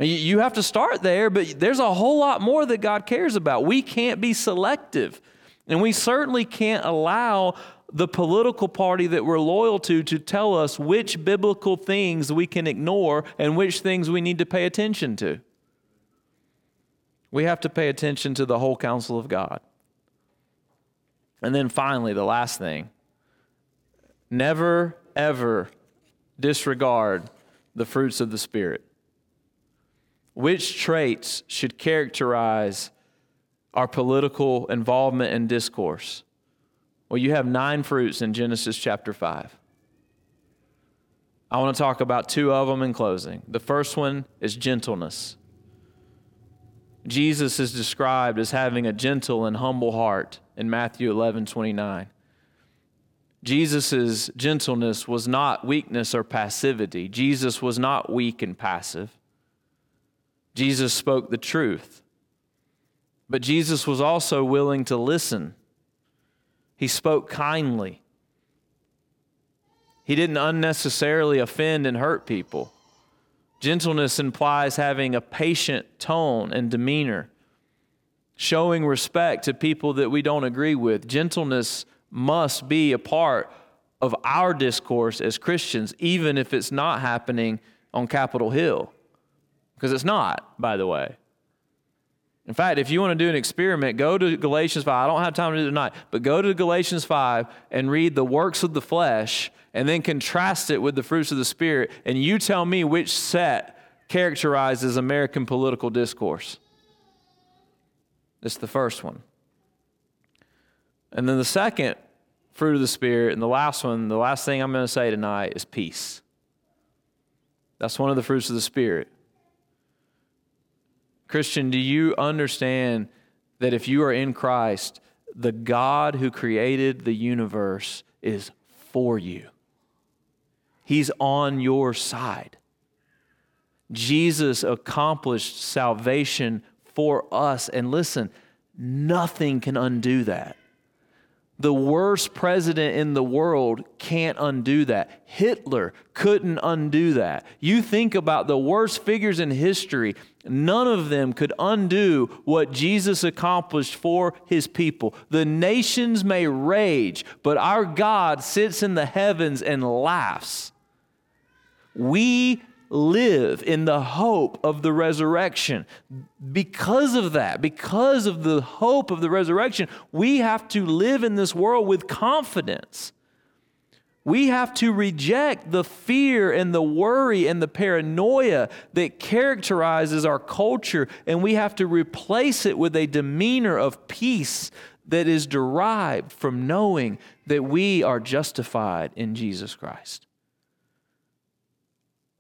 You have to start there, but there's a whole lot more that God cares about. We can't be selective, and we certainly can't allow the political party that we're loyal to to tell us which biblical things we can ignore and which things we need to pay attention to. We have to pay attention to the whole counsel of God. And then finally, the last thing never, ever disregard the fruits of the Spirit. Which traits should characterize our political involvement and discourse? Well, you have nine fruits in Genesis chapter 5. I want to talk about two of them in closing. The first one is gentleness. Jesus is described as having a gentle and humble heart in Matthew 11 29. Jesus' gentleness was not weakness or passivity. Jesus was not weak and passive. Jesus spoke the truth. But Jesus was also willing to listen he spoke kindly. He didn't unnecessarily offend and hurt people. Gentleness implies having a patient tone and demeanor, showing respect to people that we don't agree with. Gentleness must be a part of our discourse as Christians, even if it's not happening on Capitol Hill. Because it's not, by the way. In fact, if you want to do an experiment, go to Galatians 5. I don't have time to do it tonight, but go to Galatians 5 and read the works of the flesh and then contrast it with the fruits of the Spirit. And you tell me which set characterizes American political discourse. It's the first one. And then the second fruit of the Spirit, and the last one, the last thing I'm going to say tonight is peace. That's one of the fruits of the Spirit. Christian, do you understand that if you are in Christ, the God who created the universe is for you? He's on your side. Jesus accomplished salvation for us. And listen, nothing can undo that. The worst president in the world can't undo that. Hitler couldn't undo that. You think about the worst figures in history, none of them could undo what Jesus accomplished for his people. The nations may rage, but our God sits in the heavens and laughs. We live in the hope of the resurrection. Because of that, because of the hope of the resurrection, we have to live in this world with confidence. We have to reject the fear and the worry and the paranoia that characterizes our culture, and we have to replace it with a demeanor of peace that is derived from knowing that we are justified in Jesus Christ.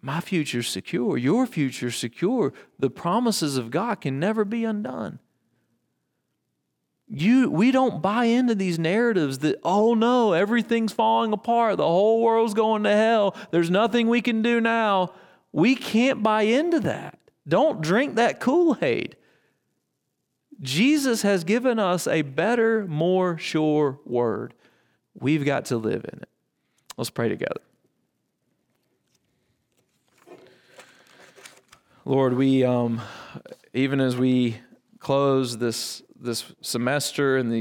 My future's secure. Your future's secure. The promises of God can never be undone. You, we don't buy into these narratives that, oh no, everything's falling apart. The whole world's going to hell. There's nothing we can do now. We can't buy into that. Don't drink that Kool Aid. Jesus has given us a better, more sure word. We've got to live in it. Let's pray together. Lord, we um, even as we close this this semester and these